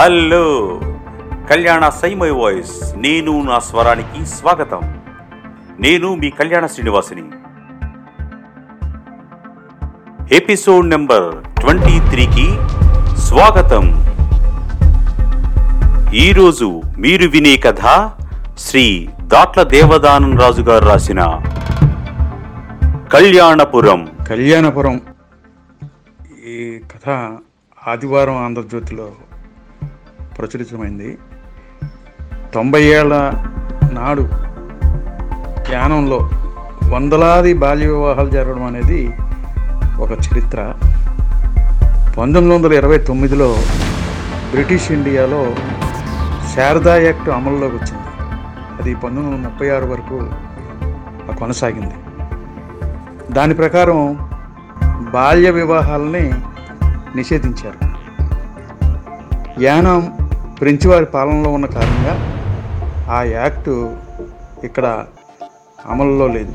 Hello. కళ్యాణ సైమై voice. నేను నా స్వరానికి స్వాగతం. నేను మీ కళ్యాణ శ్రీనివాసిని. ఎపిసోడ్ నెంబర్ ట్వంటీ త్రీకి స్వాగతం. ఈరోజు మీరు వినే కథ శ్రీ దాట్ల దేవదానం రాజు గారు రాసిన కళ్యాణపురం. కళ్యాణపురం. ఈ కథ ఆదివారం ఆంధ్రజ్యోతిలో ప్రచురితమైంది. తొంభై ఏళ్ళ నాడు యానంలో వందలాది బాల్య వివాహాలు జరగడం అనేది ఒక చరిత్ర. పంతొమ్మిది వందల ఇరవై తొమ్మిదిలో బ్రిటిష్ ఇండియాలో శారదా యాక్ట్ అమల్లోకి వచ్చింది. అది పంతొమ్మిది వందల ముప్పై ఆరు వరకు కొనసాగింది. దాని ప్రకారం బాల్య వివాహాలని నిషేధించారు. యానం ఫ్రెంచ్ వారి పాలనలో ఉన్న కారణంగా ఆ యాక్టు ఇక్కడ అమలులో లేదు.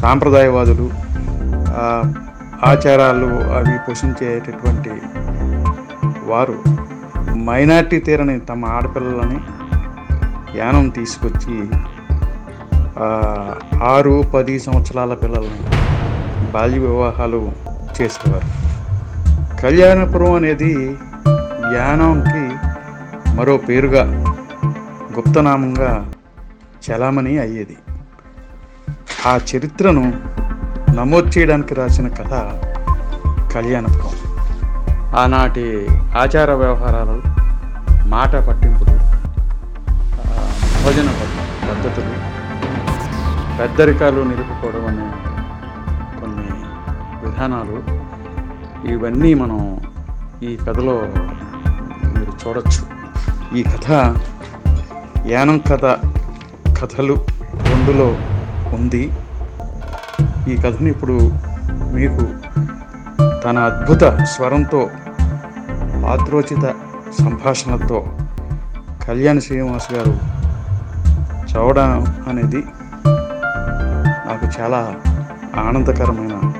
సాంప్రదాయవాదులు ఆచారాలు అవి పోషించేటటువంటి వారు మైనార్టీ తీరని తమ ఆడపిల్లలని యానం తీసుకొచ్చి ఆరు పది సంవత్సరాల పిల్లల్ని బాల్య వివాహాలు చేసేవారు. కళ్యాణపురం అనేది యానంకి మరో పేరుగా గుప్తనామంగా చలామణి అయ్యేది. ఆ చరిత్రను నమోదు చేయడానికి రాసిన కథ కళ్యాణపురం ఆనాటి ఆచార వ్యవహారాలు మాట పట్టింపులు భోజన పద్ధతులు పెద్దరికాలు నిలుపుకోవడం అనే కొన్ని విధానాలు ఇవన్నీ మనం ఈ కథలో మీరు చూడొచ్చు. ఈ కథ యానం కథ కథలు రెండులో ఉంది. ఈ కథను ఇప్పుడు మీకు తన అద్భుత స్వరంతో పాత్రోచిత సంభాషణతో కళ్యాణ్ శ్రీనివాస్ గారు చదవడం అనేది నాకు చాలా ఆనందకరమైన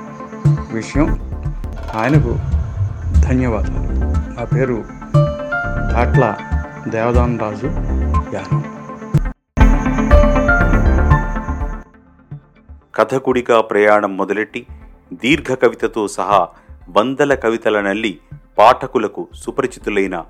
విషయం. ఆయనకు ధన్యవాదాలు. నా పేరు దాట్ల దేవదాన్ రాజు యానం కథకుడిగా ప్రయాణం మొదలెట్టి దీర్ఘ కవితతో సహా వందల కవితల నల్లి పాఠకులకు సుపరిచితులైన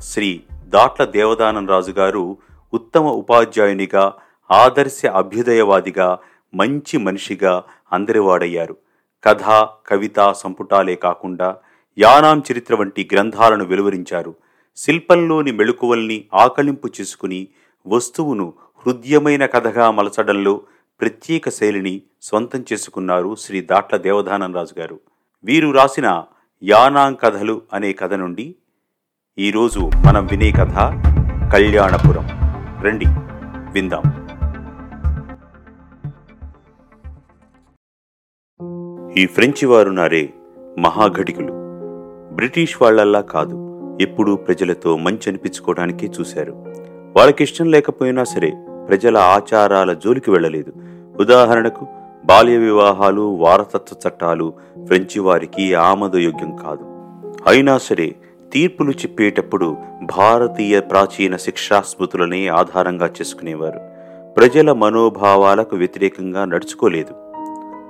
శ్రీ దాట్ల దేవదానం రాజు గారు ఉత్తమ ఉపాధ్యాయునిగా ఆదర్శ అభ్యుదయవాదిగా మంచి మనిషిగా అందరివాడయ్యారు. కథ కవిత సంపుటాలే కాకుండా యానాం చరిత్ర వంటి గ్రంథాలను వెలువరించారు. శిల్పంలోని మెళుకువల్ని ఆకలింపు చేసుకుని వస్తువును హృద్యమైన కథగా మలచడంలో ప్రత్యేక శైలిని స్వంతం చేసుకున్నారు శ్రీ దాట్ల దేవదానంరాజు గారు. వీరు రాసిన యానాం కథలు అనే కథ నుండి ఈరోజు మనం వినే కథ కళ్యాణపురం. రండి విందాం. ఈ ఫ్రెంచి వారు నారే మహాఘటికులు. బ్రిటిష్ వాళ్ళల్లా కాదు. ఎప్పుడూ ప్రజలతో మంచి అనిపించుకోవడానికే చూశారు. వాళ్ళకిష్టం లేకపోయినా సరే ప్రజల ఆచారాల జోలికి వెళ్ళలేదు. ఉదాహరణకు బాల్య వివాహాలు వారసత్వ చట్టాలు ఫ్రెంచి వారికి ఆమోదయోగ్యం కాదు. అయినా సరే తీర్పులు చెప్పేటప్పుడు భారతీయ ప్రాచీన శిక్షాస్మృతులనే ఆధారంగా చేసుకునేవారు. ప్రజల మనోభావాలకు వ్యతిరేకంగా నడుచుకోలేదు.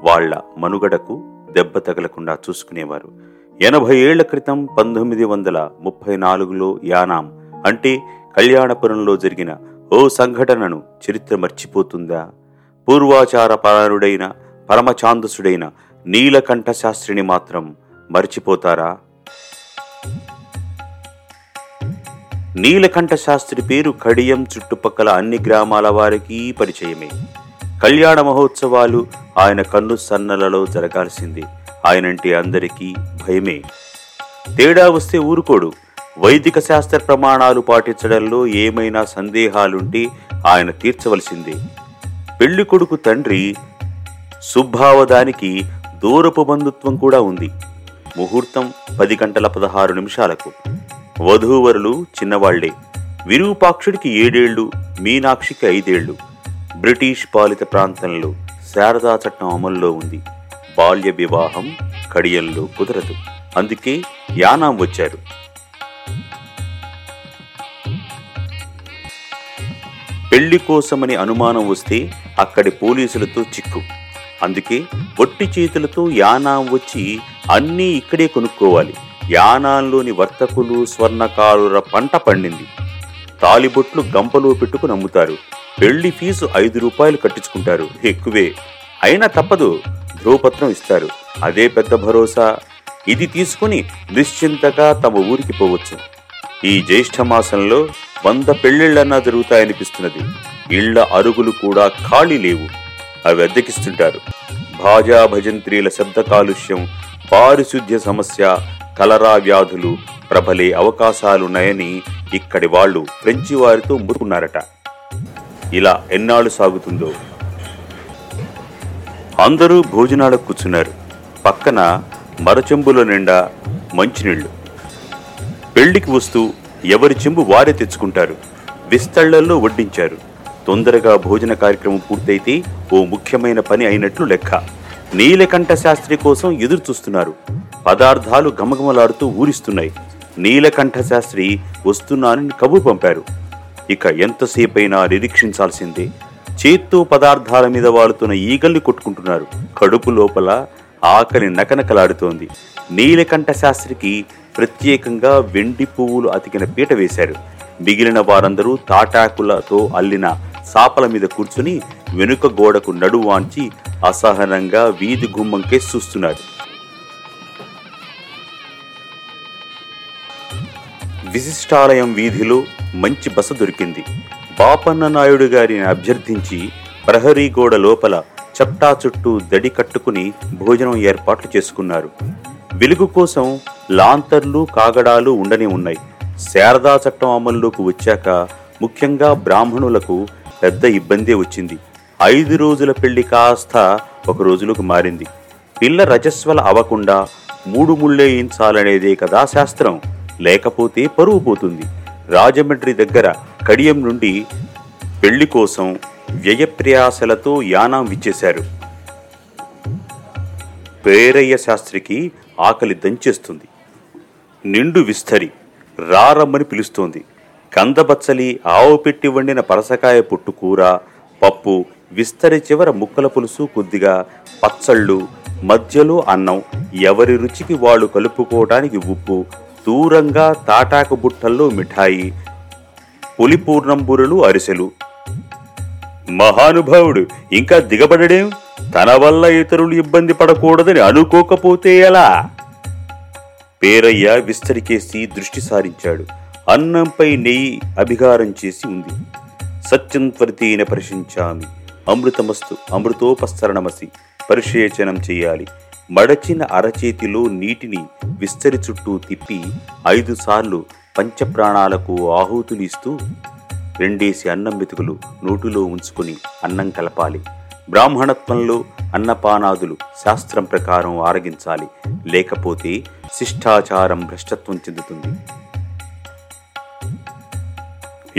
వాళ్ళ మనుగడకు దెబ్బ తగలకుండా చూసుకునేవారు. ఎనభై ఏళ్ళ క్రితం పంతొమ్మిది వందల ముప్పై నాలుగులో యానాం అంటే కళ్యాణపురంలో జరిగిన ఓ సంఘటనను చరిత్ర మర్చిపోతుందా? పూర్వాచార పరాయణుడైన పరమఛాందసుడైన నీలకంఠ శాస్త్రిని మాత్రం మర్చిపోతారా? నీలకంఠ శాస్త్రి పేరు కడియం చుట్టుపక్కల అన్ని గ్రామాల వారికి పరిచయమే. కళ్యాణ మహోత్సవాలు ఆయన కన్ను సన్నలలో జరగాల్సింది. ఆయనంటే అందరికీ భయమే. తేడా వస్తే ఊరుకోడు. వైదిక శాస్త్ర ప్రమాణాలు పాటించడంలో ఏమైనా సందేహాలుంటే ఆయన తీర్చవలసిందే. పెళ్ళి కొడుకు తండ్రి సుబ్భావదానికి దూరపు బంధుత్వం కూడా ఉంది. ముహూర్తం పది గంటల పదహారు నిమిషాలకు. వధూవరులు చిన్నవాళ్ళే. విరూపాక్షుడికి ఏడేళ్ళు మీనాక్షికి ఐదేళ్ళు. బ్రిటిష్ పాలిత ప్రాంతంలో శారదా చట్టం అమల్లో ఉంది. బాల్య వివాహం కడియంలో కుదరదు. అందుకే యానాం వచ్చారు. పెళ్ళి కోసమని అనుమానం వస్తే అక్కడి పోలీసులతో చిక్కు. అందుకే బొట్టి చేతులతో యానాం వచ్చి అన్నీ ఇక్కడే కొనుక్కోవాలి. యానాంలోని వర్తకులు స్వర్ణకారుల పంట పండింది. తాలిబొట్లు గంపలో పెట్టుకుని అమ్ముతారు. పెళ్ళి ఫీజు ఐదు రూపాయలు కట్టించుకుంటారు. ఎక్కువే. అయినా తప్పదు. ధ్రువపత్రం ఇస్తారు. అదే పెద్ద భరోసా. ఇది తీసుకుని నిశ్చింతగా తమ ఊరికి పోవచ్చు. ఈ జ్యేష్ఠ మాసంలో వంద పెళ్ళిళ్ళన్నా జరుగుతాయనిపిస్తున్నది. ఇళ్ళ అరుగులు కూడా ఖాళీ లేవు. అవి అద్దెకిస్తుంటారు. భాజా భజంత్రీల శబ్ద కాలుష్యం పారిశుద్ధ్య సమస్య కలరా వ్యాధులు ప్రబలే అవకాశాలున్నాయని ఇక్కడి వాళ్ళు ఫ్రెంచి వారితో మురుకున్నారట. ఇలా ఎన్నాళ్ళు సాగుతుందో అందరూ భోజనాలకు కూర్చున్నారు. పక్కన మరచెంబుల నిండా మంచినీళ్ళు పెళ్ళికి వస్తూ ఎవరి చెంబు వారే తెచ్చుకుంటారు. విస్తళ్ళల్లో వడ్డించారు. తొందరగా భోజన కార్యక్రమం పూర్తయితే ఓ ముఖ్యమైన పని అయినట్లు లెక్క. నీలకంఠ శాస్త్రి కోసం ఎదురు చూస్తున్నారు పదార్థాలు గమగమలాడుతూ ఊరిస్తున్నాయి. నీలకంఠ శాస్త్రి వస్తున్నానని కబురు పంపారు. ఇక ఎంతసేపైనా నిరీక్షించాల్సిందే చేత్తో పదార్థాల మీద వాడుతున్న ఈగల్ని కొట్టుకుంటున్నారు. కడుపు లోపల ఆకలి నకనకలాడుతోంది. నీలకంఠ శాస్త్రికి ప్రత్యేకంగా వెండి పువ్వులు అతికిన పీట వేశారు. మిగిలిన వారందరూ తాటాకులతో అల్లిన సాపల మీద కూర్చుని వెనుక గోడకు నడువాంచి అసహనంగా వీధి గుమ్మంకే చూస్తున్నారు. విశిష్టాలయం వీధిలో మంచి బస దొరికింది. బాపన్న నాయుడు గారిని అభ్యర్థించి ప్రహరీ గోడ లోపల చప్టా చుట్టూ దడి కట్టుకుని భోజనం ఏర్పాట్లు చేసుకున్నారు. వెలుగు కోసం లాంతర్లు కాగడాలు ఉండనే ఉన్నాయి. శారదా చట్టం అమల్లోకి వచ్చాక ముఖ్యంగా బ్రాహ్మణులకు పెద్ద ఇబ్బందే వచ్చింది. ఐదు రోజుల పెళ్ళి కాస్త ఒక రోజులకు మారింది. పిల్ల రజస్వల అవ్వకుండా మూడు ముళ్ళేయించాలనేదే కదా శాస్త్రం. లేకపోతే పరువు పోతుంది. రాజమండ్రి దగ్గర కడియం నుండి పెళ్ళి కోసం వ్యయప్రయాసలతో యానాం విచ్చేశారు. పేరయ్య శాస్త్రికి ఆకలి దంచేస్తుంది. నిండు విస్తరి రారమ్మని పిలుస్తోంది. కందబచ్చలి ఆవు పెట్టి వండిన పరసకాయ పొట్టు కూర పప్పు విస్తరి చివర ముక్కల పులుసు కొద్దిగా పచ్చళ్ళు మధ్యలో అన్నం ఎవరి రుచికి వాళ్ళు కలుపుకోవడానికి ఉప్పు దూరంగా తాటాకు బుట్టల్లో మిఠాయి పులిపూర్ణంబురులు అరిసెలు. మహానుభావుడు ఇంకా దిగబడడేం? తన వల్ల ఇతరులు ఇబ్బంది పడకూడదని అనుకోకపోతే ఎలా? పేరయ్య విస్తరికేసి దృష్టి సారించాడు. అన్నంపై నెయ్యి అభిగారం చేసి ఉంది. సత్యం త్వరితేన పరిశించామి అమృతమస్తు అమృతోపస్తరణమసి పరిశేచనం చేయాలి. మడచిన అరచేతిలో నీటిని విస్తరి చుట్టూ తిప్పి ఐదుసార్లు పంచప్రాణాలకు ఆహుతులు ఇస్తూ రెండేసి అన్నం మెతుకులు నోటిలో ఉంచుకుని అన్నం కలపాలి. బ్రాహ్మణత్వంలో అన్నపానాదులు శాస్త్రం ప్రకారం ఆరగించాలి. లేకపోతే శిష్టాచారం భ్రష్టత్వం చెందుతుంది.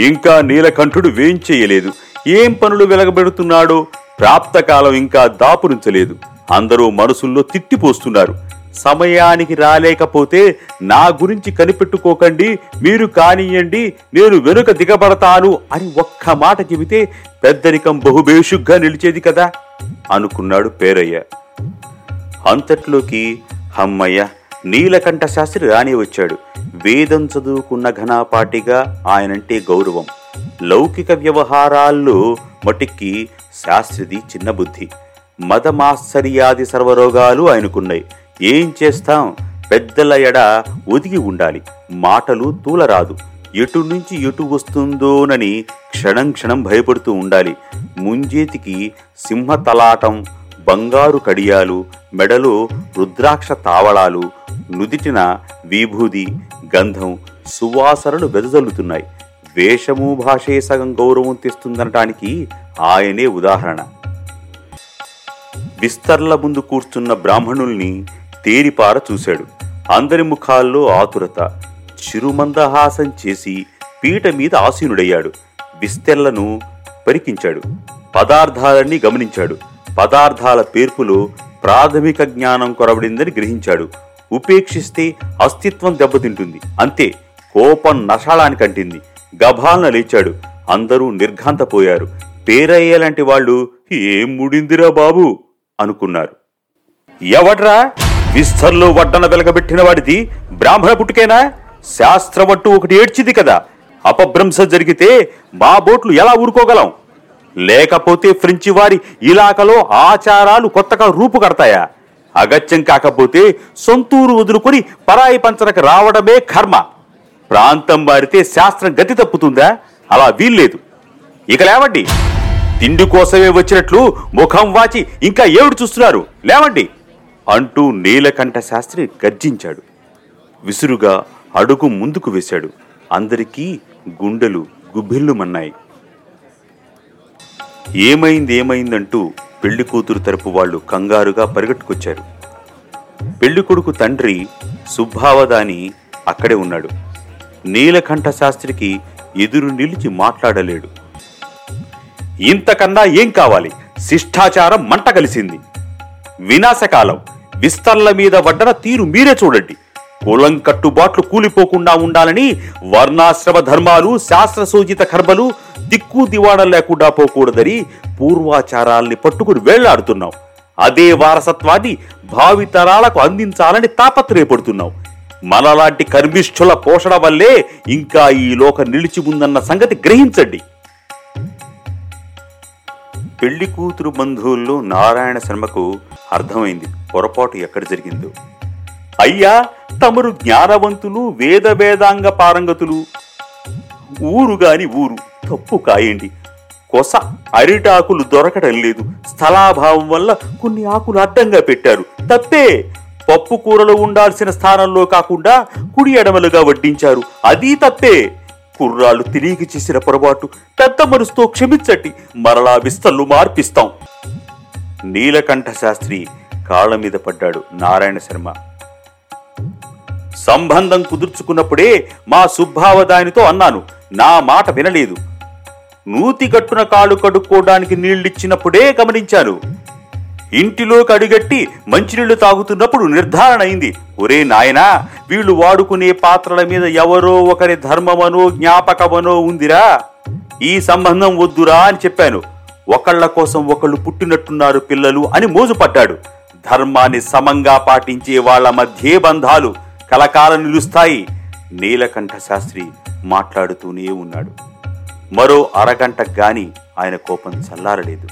ఇంకా నీలకంఠుడు వేంచేయలేదు ఏం పనులు వెలగబెడుతున్నాడో ప్రాప్తకాలం ఇంకా దాపురించలేదు. అందరూ మనసుల్లో తిట్టిపోస్తున్నారు సమయానికి రాలేకపోతే నా గురించి కనిపెట్టుకోకండి మీరు కానియండి నేను వెనుక దిగబడతాను అని ఒక్క మాట చెబితే పెద్దరికం బహుబేషుగ్గా నిలిచేది కదా? అనుకున్నాడు పేరయ్య. అంతట్లోకి హమ్మయ్య నీలకంఠ శాస్త్రి రాని వచ్చాడు. వేదం చదువుకున్న ఘనాపాటిగా ఆయనంటే గౌరవం. లౌకిక వ్యవహారాల్లో మటిక్కి శాస్త్రిది చిన్న బుద్ధి. మదమాశ్చర్యాది సర్వరోగాలు ఆయనకున్నాయి. ఏం చేస్తాం? పెద్దల ఎడ ఒదిగి ఉండాలి. మాటలు తూలరాదు. ఎటు నుంచి ఎటు వస్తుందోనని క్షణం క్షణం భయపడుతూ ఉండాలి. ముంజేతికి సింహ తలాటం బంగారు కడియాలు మెడలో రుద్రాక్ష తావళాలు నుదిటిన విభూది గంధం సువాసనలు వెదజల్లుతున్నాయి. వేషము భాషే సగం గౌరవం తెస్తుందనటానికి ఆయనే ఉదాహరణ. విస్తర్ల ముందు కూర్చున్న బ్రాహ్మణుల్ని తేరిపార చూశాడు. అందరి ముఖాల్లో ఆతురత చిరుమందహాసం చేసి పీట మీద ఆసీనుడయ్యాడు. విస్తెర్లను పరికించాడు. పదార్థాలన్నీ గమనించాడు. పదార్థాల పేర్పులో ప్రాథమిక జ్ఞానం కొరబడిందని గ్రహించాడు. ఉపేక్షిస్తే అస్తిత్వం దెబ్బతింటుంది. అంతే కోపం నషాళానికంటింది. గభాలన లేచాడు. అందరూ నిర్ఘాంతపోయారు. పేరయ్యేలాంటి వాళ్ళు ఏం ముడిందిరా బాబు? అనుకున్నారు. ఎవడ్రా? విస్తర్లో వడ్డన వెలగబెట్టిన వాడిది బ్రాహ్మణ పుట్టుకేనా? శాస్త్రవట్టు ఒకటి ఏడ్చింది కదా. అపభ్రంశ జరిగితే మా బోట్లు ఎలా ఊరుకోగలం? లేకపోతే ఫ్రెంచి వారి ఇలాకలో ఆచారాలు కొత్తగా రూపు కడతాయా? అగత్యం కాకపోతే సొంతూరు వదులుకొని పరాయి పంచరకు రావడమే కర్మ. ప్రాంతం మారితే శాస్త్రం గతి తప్పుతుందా? అలా వీల్లేదు. ఇక లేవండి. తిండి కోసమే వచ్చినట్లు ముఖం వాచి ఇంకా ఏమిటి చూస్తున్నారు. లేవండి. అంటూ నీలకంఠ శాస్త్రి గర్జించాడు. విసురుగా అడుగు ముందుకు వేశాడు. అందరికీ గుండెలు గుబ్బిల్లుమన్నాయి ఏమైంది ఏమైందంటూ పెళ్ళి కూతురు తరపు వాళ్ళు కంగారుగా పరిగెట్టుకొచ్చారు. పెళ్ళి కొడుకు తండ్రి సుబ్బావదాని అక్కడే ఉన్నాడు. నీలకంఠ శాస్త్రికి ఎదురు నిలిచి మాట్లాడలేడు. ఇంతకన్నా ఏం కావాలి? శిష్టాచారం మంట కలిసింది. వినాశకాలం. విస్తర్ల మీద వడ్డన తీరు మీరే చూడండి. కులం కట్టుబాట్లు కూలిపోకుండా ఉండాలని వర్ణాశ్రమ ధర్మాలు శాస్త్రసూచిత కర్మలు దిక్కు దివాణం లేకుండా పోకూడదని పూర్వాచారాల్ని పట్టుకుని వేళ్ళాడుతున్నాం. అదే వారసత్వాన్ని భావితరాలకు అందించాలని తాపత్రయపడుతున్నాం. మనలాంటి కర్మిష్ఠుల పోషణ వల్లే ఇంకా ఈ లోకం నిలిచి ఉందన్న సంగతి గ్రహించండి. పెళ్ళి కూతురు బంధువుల్లో నారాయణ శర్మకు అర్థమైంది పొరపాటు ఎక్కడ జరిగిందో. అయ్యా తమరు జ్ఞానవంతులు వేద వేదాంగ పారంగతులు. ఊరు గాని ఊరు తప్పు కాయండి. కొస అరిటాకులు దొరకడం లేదు. స్థలాభావం వల్ల కొన్ని ఆకులు అడ్డంగా పెట్టారు. తప్పే! పప్పు కూరలు ఉండాల్సిన స్థానంలో కాకుండా కుడి ఎడమలుగా వడ్డించారు. అది తప్పే! కుర్రాళ్ళు తిరిగి చేసిన పొరపాటు పెద్ద మనసుతో క్షమించండి. మరలా విస్తళ్ళు మార్పిస్తాం. నీలకంఠ శాస్త్రి కాళ్ళ మీద పడ్డాడు నారాయణ శర్మ. సంబంధం కుదుర్చుకున్నప్పుడే మా సుబ్బావదానితో అన్నాను. నా మాట వినలేదు. నూతిగట్టున కాలు కడుక్కోవడానికి నీళ్ళిచ్చినప్పుడే గమనించాను. ఇంటిలోకి అడుగట్టి మంచినీళ్ళు తాగుతున్నప్పుడు నిర్ధారణ అయింది. ఒరే నాయనా వీళ్ళు వాడుకునే పాత్రల మీద ఎవరో ఒకరి ధర్మమనో జ్ఞాపకమనో ఉందిరా. ఈ సంబంధం వద్దురా అని చెప్పాను. ఒకళ్ళ కోసం ఒకళ్ళు పుట్టినట్టున్నారు పిల్లలు అని మోజుపడ్డాడు. ధర్మాన్ని సమంగా పాటించే వాళ్ళ మధ్యే బంధాలు కలకాలం నిలుస్తాయి. నీలకంఠ శాస్త్రి మాట్లాడుతూనే ఉన్నాడు. మరో అరగంట గాని ఆయన కోపం చల్లారలేదు.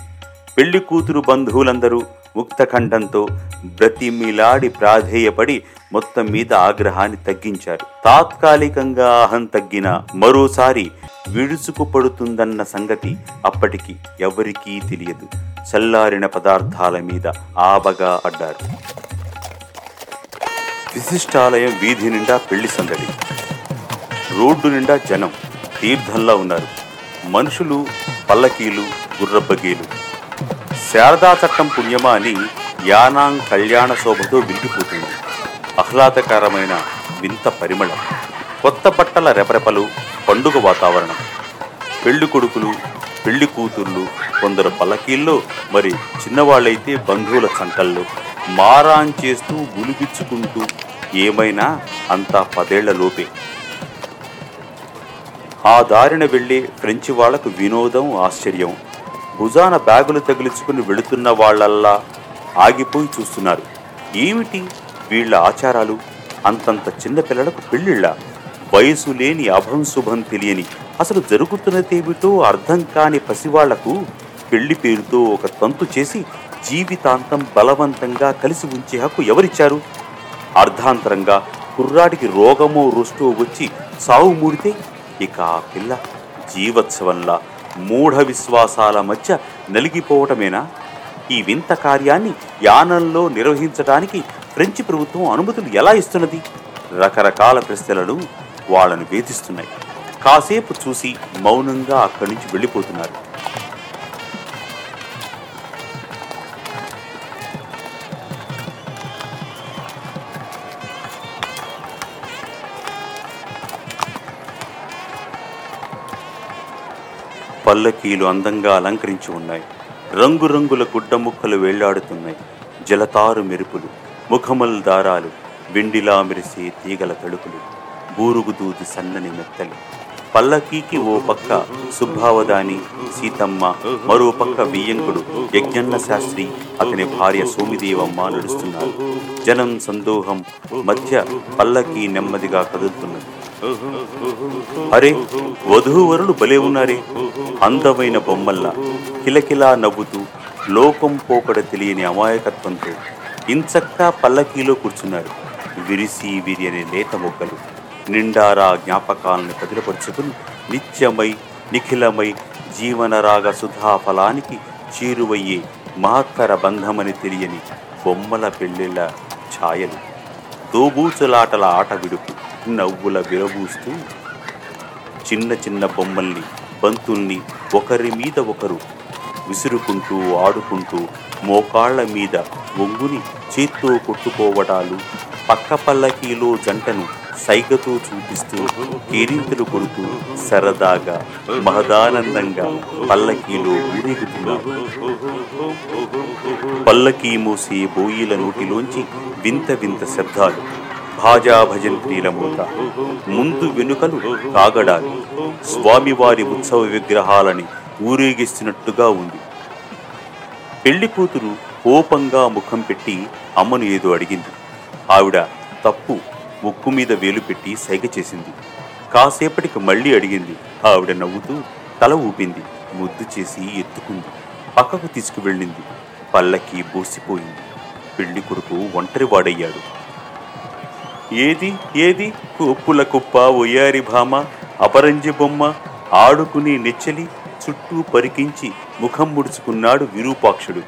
పెళ్ళి కూతురు బంధువులందరూ ముక్తఖండంతో బ్రతిమిలాడి ప్రాధేయపడి మొత్తం మీద ఆగ్రహాన్ని తగ్గించారు. తాత్కాలికంగా అహం తగ్గిన మరోసారి విడుచుకుపడుతుందన్న సంగతి అప్పటికి ఎవరికీ తెలియదు. చల్లారిన పదార్థాల మీద ఆబగా పడ్డారు విశిష్టాలయం వీధి నిండా పెళ్ళి సందడి. రోడ్డు నిండా జనం తీర్థంలా ఉన్నారు. మనుషులు పల్లకీలు గుర్రబ్బగీలు. శారదా చట్టం పుణ్యమా అని యానాంగ్ కళ్యాణ శోభతో విరిగిపోతుంది ఆహ్లాదకరమైన వింత పరిమళం కొత్త బట్టల రెపరెపలు పండుగ వాతావరణం. పెళ్ళి కొడుకులు పెళ్ళి కూతుర్లు కొందరు పల్లకీల్లో మరి చిన్నవాళ్ళైతే బంధువుల సంకల్లో మారాన్ చేస్తూ గులిపించుకుంటూ ఏమైనా అంతా పదేళ్ళ లోపే. ఆ దారిన వెళ్ళే ఫ్రెంచి వాళ్ళకు వినోదం ఆశ్చర్యం భుజాన బ్యాగులు తగిలించుకుని వెళుతున్న వాళ్ళల్లా ఆగిపోయి చూస్తున్నారు. ఏమిటి వీళ్ళ ఆచారాలు? అంతంత చిన్న పిల్లలకు పెళ్ళిళ్ళ? వయసు లేని అభం శుభం తెలియని అసలు జరుగుతున్నదేమిటో అర్థం కాని పసివాళ్ళకు పెళ్ళి పేరుతో ఒక తంతు చేసి జీవితాంతం బలవంతంగా కలిసి ఉంచే హక్కు ఎవరిచ్చారు? అర్ధాంతరంగా కుర్రాడికి రోగమో రుష్టో వచ్చి సావు మూడితే ఇక ఆ పిల్ల జీవోత్సవంలా మూఢ విశ్వాసాల మధ్య నలిగిపోవటమేనా? ఈ వింత కార్యాన్ని యానంలో నిర్వహించడానికి ఫ్రెంచి ప్రభుత్వం అనుమతులు ఎలా ఇస్తున్నది? రకరకాల ప్రశ్నలను వాళ్ళను వేధిస్తున్నాయి. కాసేపు చూసి మౌనంగా అక్కడి నుంచి వెళ్ళిపోతున్నారు. పల్లకీలు అందంగా అలంకరించి ఉన్నాయి. రంగురంగుల గుడ్డ ముక్కలు వేళ్ళాడుతున్నాయి. జలతారు మెరుపులు ముఖమల్ దారాలు వెండిలా మెరిసే తీగల తడుకులు బూరుగుదూది సన్నని మెత్తలు. పల్లకీకి ఓ పక్క సుబ్బావదాని సీతమ్మ మరో పక్క బియ్యంకుడు యజ్ఞన్న శాస్త్రి అతని భార్య సోమిదేవమ్మ నడుస్తున్నారు. జనం సందోహం మధ్య పల్లకీ నెమ్మదిగా కదులుతున్నది. అరే వధూవరులు భలే ఉన్నారే. అందమైన బొమ్మల్లా కిలకిలా నవ్వుతూ లోకం పోకడ తెలియని అమాయకత్వంతో ఇంచక్కా పల్లకీలో కూర్చున్నారు విరిసి విరియని లేత మొక్కలు నిండారా జ్ఞాపకాలను కదిలపరుచుకుని నిత్యమై నిఖిలమై జీవనరాగ సుధా ఫలానికి చేరువయ్యే మహత్తర బంధమని తెలియని బొమ్మల పెళ్ళిళ్ళ ఛాయలు. దోబూచులాటల ఆట విడుపు. నవ్వుల విరబూస్తూ చిన్న చిన్న బొమ్మల్ని బంతుల్ని ఒకరి మీద ఒకరు విసురుకుంటూ ఆడుకుంటూ మోకాళ్ళ మీద ఒంగుని చేత్తో కొట్టుకోవడాలు పక్క పల్లకీలో జంటను సైగతో చూపిస్తూ కేరింతలు కొడుతూ సరదాగా మహదానందంగా పల్లకీలో ఊరేగుతున్నారు. పల్లకీ మోసే బోయిల నోటిలోంచి వింత వింత శబ్దాలు భాజా భజంత్రీల ముందు వెనుకలు కాగడాలి. స్వామివారి ఉత్సవ విగ్రహాలని ఊరేగిస్తున్నట్టుగా ఉంది. పెళ్ళి కూతురు కోపంగా ముఖం పెట్టి అమ్మను ఏదో అడిగింది. ఆవిడ తప్పు ముక్కు మీద వేలు పెట్టి సైగ చేసింది. కాసేపటికి మళ్ళీ అడిగింది. ఆవిడ నవ్వుతూ తల ఊపింది. ముద్దు చేసి ఎత్తుకుంది. పక్కకు తీసుకువెళ్ళింది. పల్లకి బోసిపోయింది పెళ్ళి కొడుకు ఒంటరివాడయ్యాడు. ఏది ఏది? ఉప్పుల కుప్ప ఒయ్యారి భామ అపరంజి బొమ్మ ఆడుకుని నెచ్చలి చుట్టూ పరికించి ముఖం ముడుచుకున్నాడు విరూపాక్షుడు.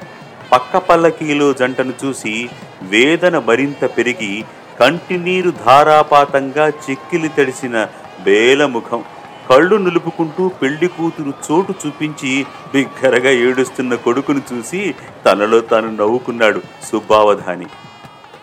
పక్క పల్లకీలో జంటను చూసి వేదన మరింత పెరిగి కంటినీరు ధారాపాతంగా చెక్కిలి తడిసిన బేలముఖం కళ్ళు నిలుపుకుంటూ పెళ్ళి కూతురు చోటు చూపించి బిగ్గరగా ఏడుస్తున్న కొడుకును చూసి తనలో తాను నవ్వుకున్నాడు సుబ్బావధాని.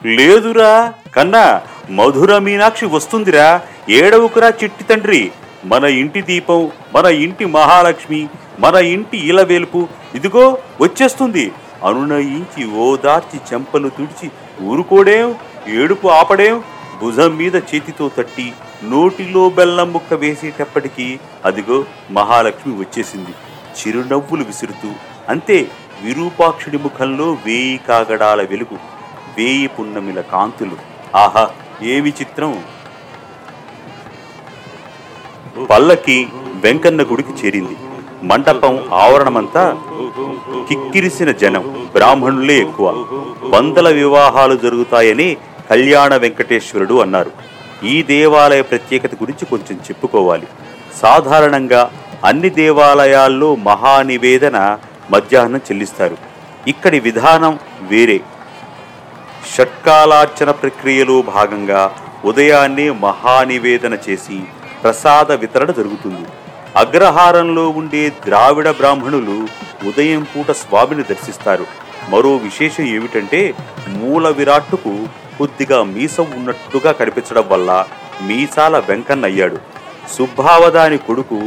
లేదురా కన్నా మధుర మీనాక్షి వస్తుందిరా. ఏడవుకురా చిట్టి తండ్రి. మన ఇంటి దీపం మన ఇంటి మహాలక్ష్మి మన ఇంటి ఇలవేలుపు ఇదిగో వచ్చేస్తుంది. అనునయించి ఓదార్చి చెంపలు తుడిచి ఊరుకోడేం ఏడుపు ఆపడేం భుజం మీద చేతితో తట్టి నోటిలో బెల్లం ముక్క వేసేటప్పటికీ అదిగో మహాలక్ష్మి వచ్చేసింది. చిరునవ్వులు విసురుతూ అంతే విరూపాక్షుడి ముఖంలో వేయి కాగడాల వెలుగు. వేయి పున్నమిల కాంతులు. ఆహా ఏ విచిత్రం. పల్లకి వెంకన్న గుడికి చేరింది. మంటపం ఆవరణమంతా కిక్కిరిసిన జనం బ్రాహ్మణులే ఎక్కువ. వందల వివాహాలు జరుగుతాయని కళ్యాణ వెంకటేశ్వరుడు అన్నారు. ఈ దేవాలయ ప్రత్యేకత గురించి కొంచెం చెప్పుకోవాలి. సాధారణంగా అన్ని దేవాలయాల్లో మహానివేదన మధ్యాహ్నం చెల్లిస్తారు. ఇక్కడి విధానం వేరే. షట్కాలార్చన ప్రక్రియలో భాగంగా ఉదయాన్నే మహానివేదన చేసి ప్రసాద వితరణ జరుగుతుంది. అగ్రహారంలో ఉండే ద్రావిడ బ్రాహ్మణులు ఉదయం పూట స్వామిని దర్శిస్తారు. మరో విశేషం ఏమిటంటే మూల విరాట్టుకు కొద్దిగా మీసం ఉన్నట్టుగా కనిపించడం వల్ల మీసాల వెంకన్నయ్యాడు సుబ్బావదాని కొడుకు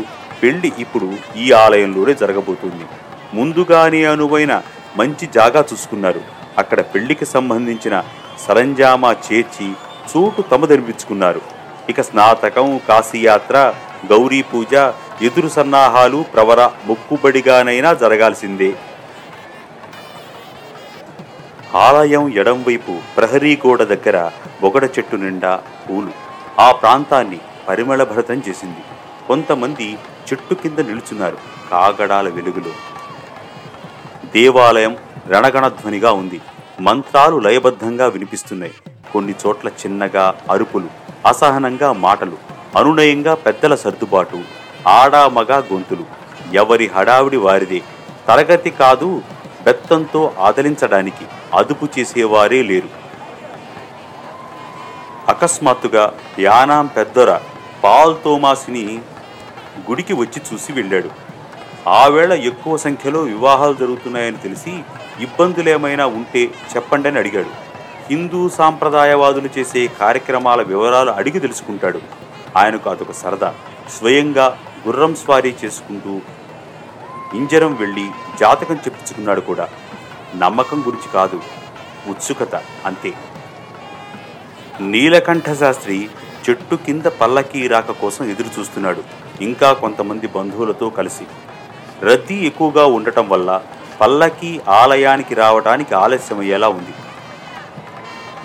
పెళ్ళి ఇప్పుడు ఈ ఆలయంలోనే జరగబోతుంది. ముందుగానే అనువైన మంచి జాగా చూసుకున్నారు. అక్కడ పెళ్ళికి సంబంధించిన సరంజామా చేర్చి చోటు తమదనిపించుకున్నారు. ఇక స్నాతకం కాశీయాత్ర గౌరీ పూజ ఎదురు సన్నాహాలు ప్రవర మొక్కుబడిగానైనా జరగాల్సిందే. ఆలయం ఎడంవైపు ప్రహరీ గోడ దగ్గర బొగడ చెట్టు నిండా పూలు. ఆ ప్రాంతాన్ని పరిమళభరితం చేసింది. కొంతమంది చెట్టు కింద నిలుచున్నారు కాగడాల వెలుగులో. దేవాలయం రణగణధ్వనిగా ఉంది. మంత్రాలు లయబద్ధంగా వినిపిస్తున్నాయి. కొన్ని చోట్ల చిన్నగా అరుపులు అసహనంగా మాటలు అనునయంగా పెద్దల సర్దుబాటు ఆడా మగ గొంతులు. ఎవరి హడావిడి వారిదే. తరగతి కాదు బెత్తంతో ఆదలించడానికి అదుపు చేసేవారే లేరు. అకస్మాత్తుగా యానాం పెద్దొర పాల్ తోమాసిని గుడికి వచ్చి చూసి వెళ్ళాడు. ఆవేళ ఎక్కువ సంఖ్యలో వివాహాలు జరుగుతున్నాయని తెలిసి ఇబ్బందులేమైనా ఉంటే చెప్పండి అని అడిగాడు. హిందూ సాంప్రదాయవాదులు చేసే కార్యక్రమాల వివరాలు అడిగి తెలుసుకుంటాడు. ఆయనకు అదొక సరదా. స్వయంగా గుర్రం స్వారీ చేసుకుంటూ ఇంజరం వెళ్ళి జాతకం చెప్పించుకున్నాడు కూడా. నమ్మకం గురించి కాదు ఉత్సుకత అంతే. నీలకంఠ శాస్త్రి చెట్టు కింద పల్లకీ రాక కోసం ఎదురు చూస్తున్నాడు ఇంకా కొంతమంది బంధువులతో కలిసి రద్దీ ఎక్కువగా ఉండటం వల్ల పల్లకి ఆలయానికి రావడానికి ఆలస్యమయ్యేలా ఉంది.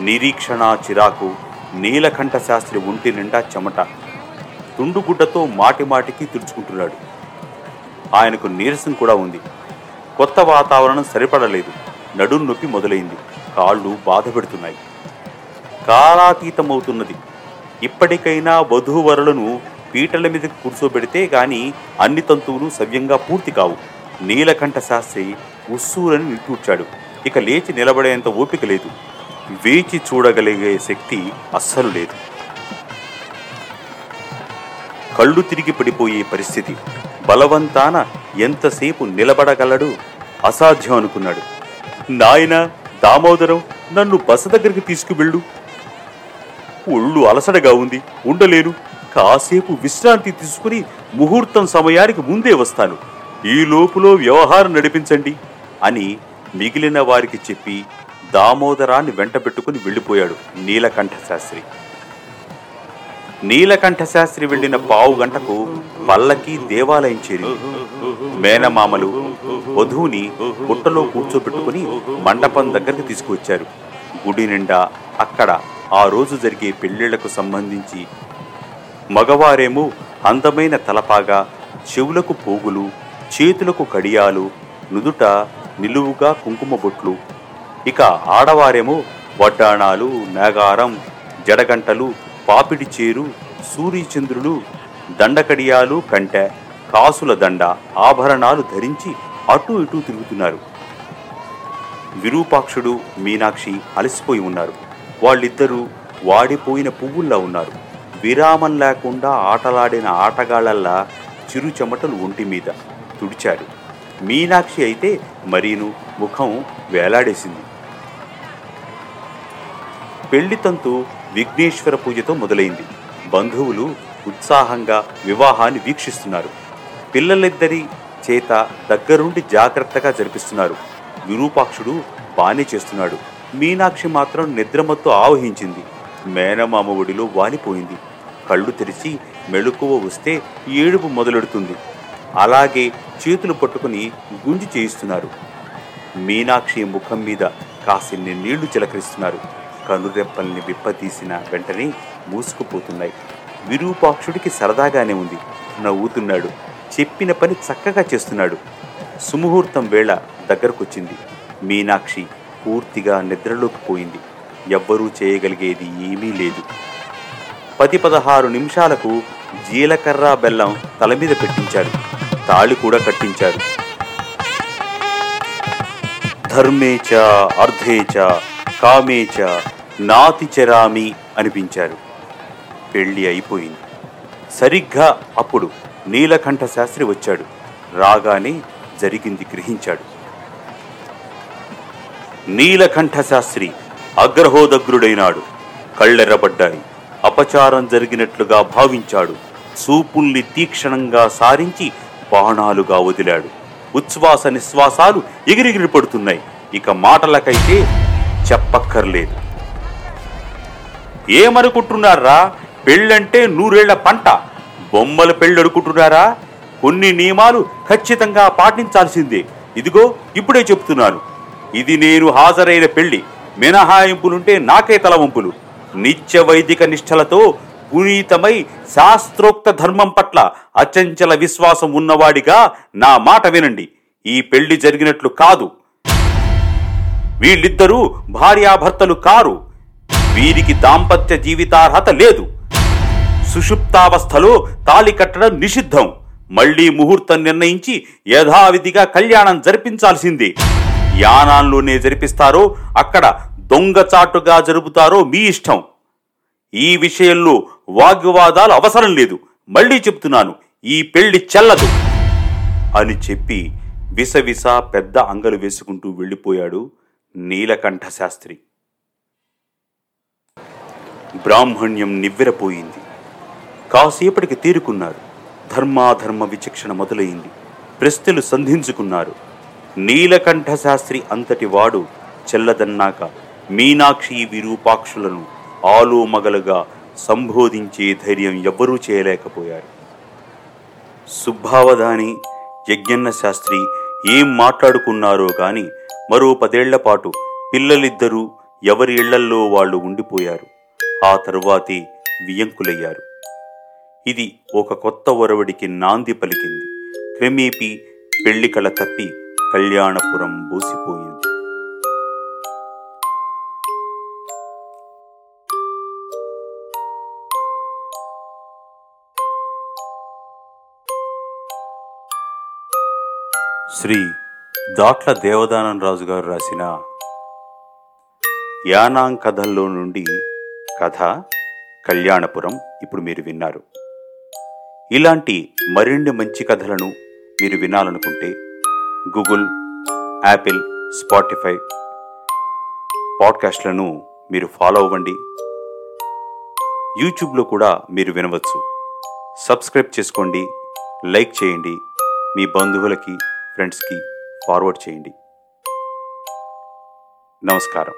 నిరీక్షణ చిరాకు నీలకంఠ శాస్త్రి ఒంటి నిండా చెమట తుండుగుడ్డతో మాటిమాటికి తుడుచుకుంటున్నాడు. ఆయనకు నీరసం కూడా ఉంది. కొత్త వాతావరణం సరిపడలేదు. నడుం నొప్పి మొదలైంది. కాళ్ళు బాధ పెడుతున్నాయి. కాలాతీతమవుతున్నది. ఇప్పటికైనా వధూవరులను పీటల మీద కూర్చోబెడితే గాని అన్ని తంతువులు సవ్యంగా పూర్తి కావు. నీలకంఠ శాస్త్రి ఉస్సూరని నిట్టూర్చాడు. ఇక లేచి నిలబడేంత ఓపిక లేదు. వేచి చూడగలిగే శక్తి అస్సలు లేదు. కళ్ళు తిరిగి పడిపోయే పరిస్థితి. బలవంతాన ఎంతసేపు నిలబడగలడు? అసాధ్యం అనుకున్నాడు. నాయన దామోదరం నన్ను బస దగ్గరికి తీసుకువెళ్ళు. ఒళ్ళు అలసడగా ఉంది. ఉండలేను. కాసేపు విశ్రాంతి తీసుకుని ముహూర్తం సమయానికి ముందే వస్తాను. ఈ లోపులో వ్యవహారం నడిపించండి అని మిగిలిన వారికి చెప్పి దామోదరాన్ని వెంటబెట్టుకుని వెళ్ళిపోయాడు నీలకంఠశాస్త్రి. నీలకంఠశాస్త్రి వెళ్ళిన వెళ్ళిన పావు గంటకు పల్లకి దేవాలయం చేరి మేనమామలు వధువుని బుట్టలో కూర్చోబెట్టుకుని మండపం దగ్గరికి తీసుకువచ్చారు. గుడి నిండా అక్కడ ఆ రోజు జరిగే పెళ్ళిళ్ళకు సంబంధించి మగవారేమో అందమైన తలపాగా చెవులకు పోగులు చేతులకు కడియాలు నుదుట నిలువుగా కుంకుమ బొట్లు. ఇక ఆడవారేమో వడ్డాణాలు నాగారం జడగంటలు పాపిడి చేరు సూర్యచంద్రులు దండకడియాలు కంటె కాసుల దండ ఆభరణాలు ధరించి అటు ఇటు తిరుగుతున్నారు. విరూపాక్షుడు మీనాక్షి అలసిపోయి ఉన్నారు. వాళ్ళిద్దరూ వాడిపోయిన పువ్వుల్లా ఉన్నారు. విరామం లేకుండా ఆటలాడిన ఆటగాళ్ళల్లా చిరు చెమటలు ఒంటి మీద తుడిచారు మీనాక్షి అయితే మరీను ముఖం వేలాడేసింది. పెళ్ళి తంతు విఘ్నేశ్వర పూజతో మొదలైంది. బంధువులు ఉత్సాహంగా వివాహాన్ని వీక్షిస్తున్నారు. పిల్లలిద్దరి చేత దగ్గరుండి జాగ్రత్తగా జరిపిస్తున్నారు. విరూపాక్షుడు బానే చేస్తున్నాడు. మీనాక్షి మాత్రం నిద్రమత్తు ఆవహించింది. మేనమామ ఒడిలో వాలిపోయింది. కళ్ళు తెరిచి మెళుకువ వస్తే ఏడుపు మొదలెడుతుంది. అలాగే చేతులు పట్టుకుని గుంజి చేయిస్తున్నారు. మీనాక్షి ముఖం మీద కాసిన్ని నీళ్ళు చిలకరిస్తున్నారు. కనురెప్పల్ని విప్పతీసిన వెంటనే మూసుకుపోతున్నాయి. విరూపాక్షుడికి సరదాగానే ఉంది. నవ్వుతున్నాడు. చెప్పిన పని చక్కగా చేస్తున్నాడు. సుముహూర్తం వేళ దగ్గరకొచ్చింది. మీనాక్షి పూర్తిగా నిద్రలోకి పోయింది. ఎవ్వరూ చేయగలిగేది ఏమీ లేదు. పది పదహారు నిమిషాలకు జీలకర్ర బెల్లం తల మీద పెట్టించారు తాళి కూడా కట్టించారు ధర్మేచ అర్ధేచ కామేచ నాతిచరామి అనిపించారు. పెళ్ళి అయిపోయింది. సరిగ్గా అప్పుడు నీలకంఠ శాస్త్రి వచ్చాడు. రాగానే జరిగింది గ్రహించాడు. నీలకంఠ శాస్త్రి అగ్రహోదగ్రుడైనాడు. కళ్ళెర్రబడ్డాయి. అపచారం జరిగినట్లుగా భావించాడు. సూపుల్ని తీక్షణంగా సారించి బాణాలుగా వదిలాడు. ఉచ్ఛ్వాస నిశ్వాసాలు ఎగిరిగిరి పడుతున్నాయి. ఇక మాటలకైతే చెప్పక్కర్లేదు. ఏమనుకుంటున్నారా? పెళ్ళంటే నూరేళ్ళ పంట. బొమ్మల పెళ్ళడుకుంటున్నారా? కొన్ని నియమాలు ఖచ్చితంగా పాటించాల్సిందే. ఇదిగో ఇప్పుడే చెప్తున్నాను. ఇది నేను హాజరైన పెళ్ళి మినహాయింపులుంటే నాకే తలవంపులు. నిత్య వైదిక నిష్ఠలతో పునీతమై శాస్త్రోక్త ధర్మం పట్ల అచంచల విశ్వాసం ఉన్నవాడిగా నా మాట వినండి. ఈ పెళ్ళి జరిగినట్లు కాదు. వీళ్ళిద్దరూ భార్యాభర్తలు కారు. వీరికి దాంపత్య జీవితార్హత లేదు. సుషుప్తావస్థలో తాలి కట్టడం నిషిద్ధం. మళ్ళీ ముహూర్తం నిర్ణయించి యథావిధిగా కళ్యాణం జరిపించాల్సిందే. యానాల్లోనే జరిపిస్తారో అక్కడ దొంగచాటుగా జరుపుతారో మీ ఇష్టం. ఈ విషయంలో వాగ్వివాదాలు అవసరం లేదు. మళ్ళీ చెప్తున్నాను ఈ పెళ్ళి చెల్లదు. అని చెప్పి విసవిస పెద్ద అంగలు వేసుకుంటూ వెళ్ళిపోయాడు నీలకంఠ శాస్త్రి. బ్రాహ్మణ్యం నివ్వెరపోయింది. కాసేపటికి తీరుకున్నారు. ధర్మాధర్మ విచక్షణ మొదలైంది. ప్రశ్నలు సంధించుకున్నారు. నీలకంఠ శాస్త్రి అంతటి వాడు చెల్లదన్నాక మీనాక్షి విరూపాక్షులను ఆలోమగలుగా సంబోధించే ధైర్యం ఎవ్వరూ చేయలేకపోయారు. సుబ్బావధాని యజ్ఞన్న శాస్త్రి ఏం మాట్లాడుకున్నారో గాని మరో పదేళ్ళ పాటు పిల్లలిద్దరూ ఎవరి ఇళ్ళల్లో వాళ్ళు ఉండిపోయారు. ఆ తరువాతే వియంకులయ్యారు. ఇది ఒక కొత్త ఒరవడికి నాంది పలికింది. క్రమేపీ పెళ్ళి కళ తప్పి కళ్యాణపురం బూసిపోయింది. శ్రీ దాట్ల దేవదానం రాజు గారు రాసిన యానాం కథల్లో నుండి కథ కళ్యాణపురం ఇప్పుడు మీరు విన్నారు. ఇలాంటి మరిన్ని మంచి కథలను మీరు వినాలనుకుంటే గూగుల్ యాపిల్ స్పాటిఫై పాడ్కాస్ట్లను మీరు ఫాలో అవ్వండి. యూట్యూబ్లో కూడా మీరు వినవచ్చు. సబ్స్క్రైబ్ చేసుకోండి లైక్ చేయండి. మీ బంధువులకి ఫ్రెండ్స్కి ఫార్వర్డ్ చేయండి. నమస్కారం.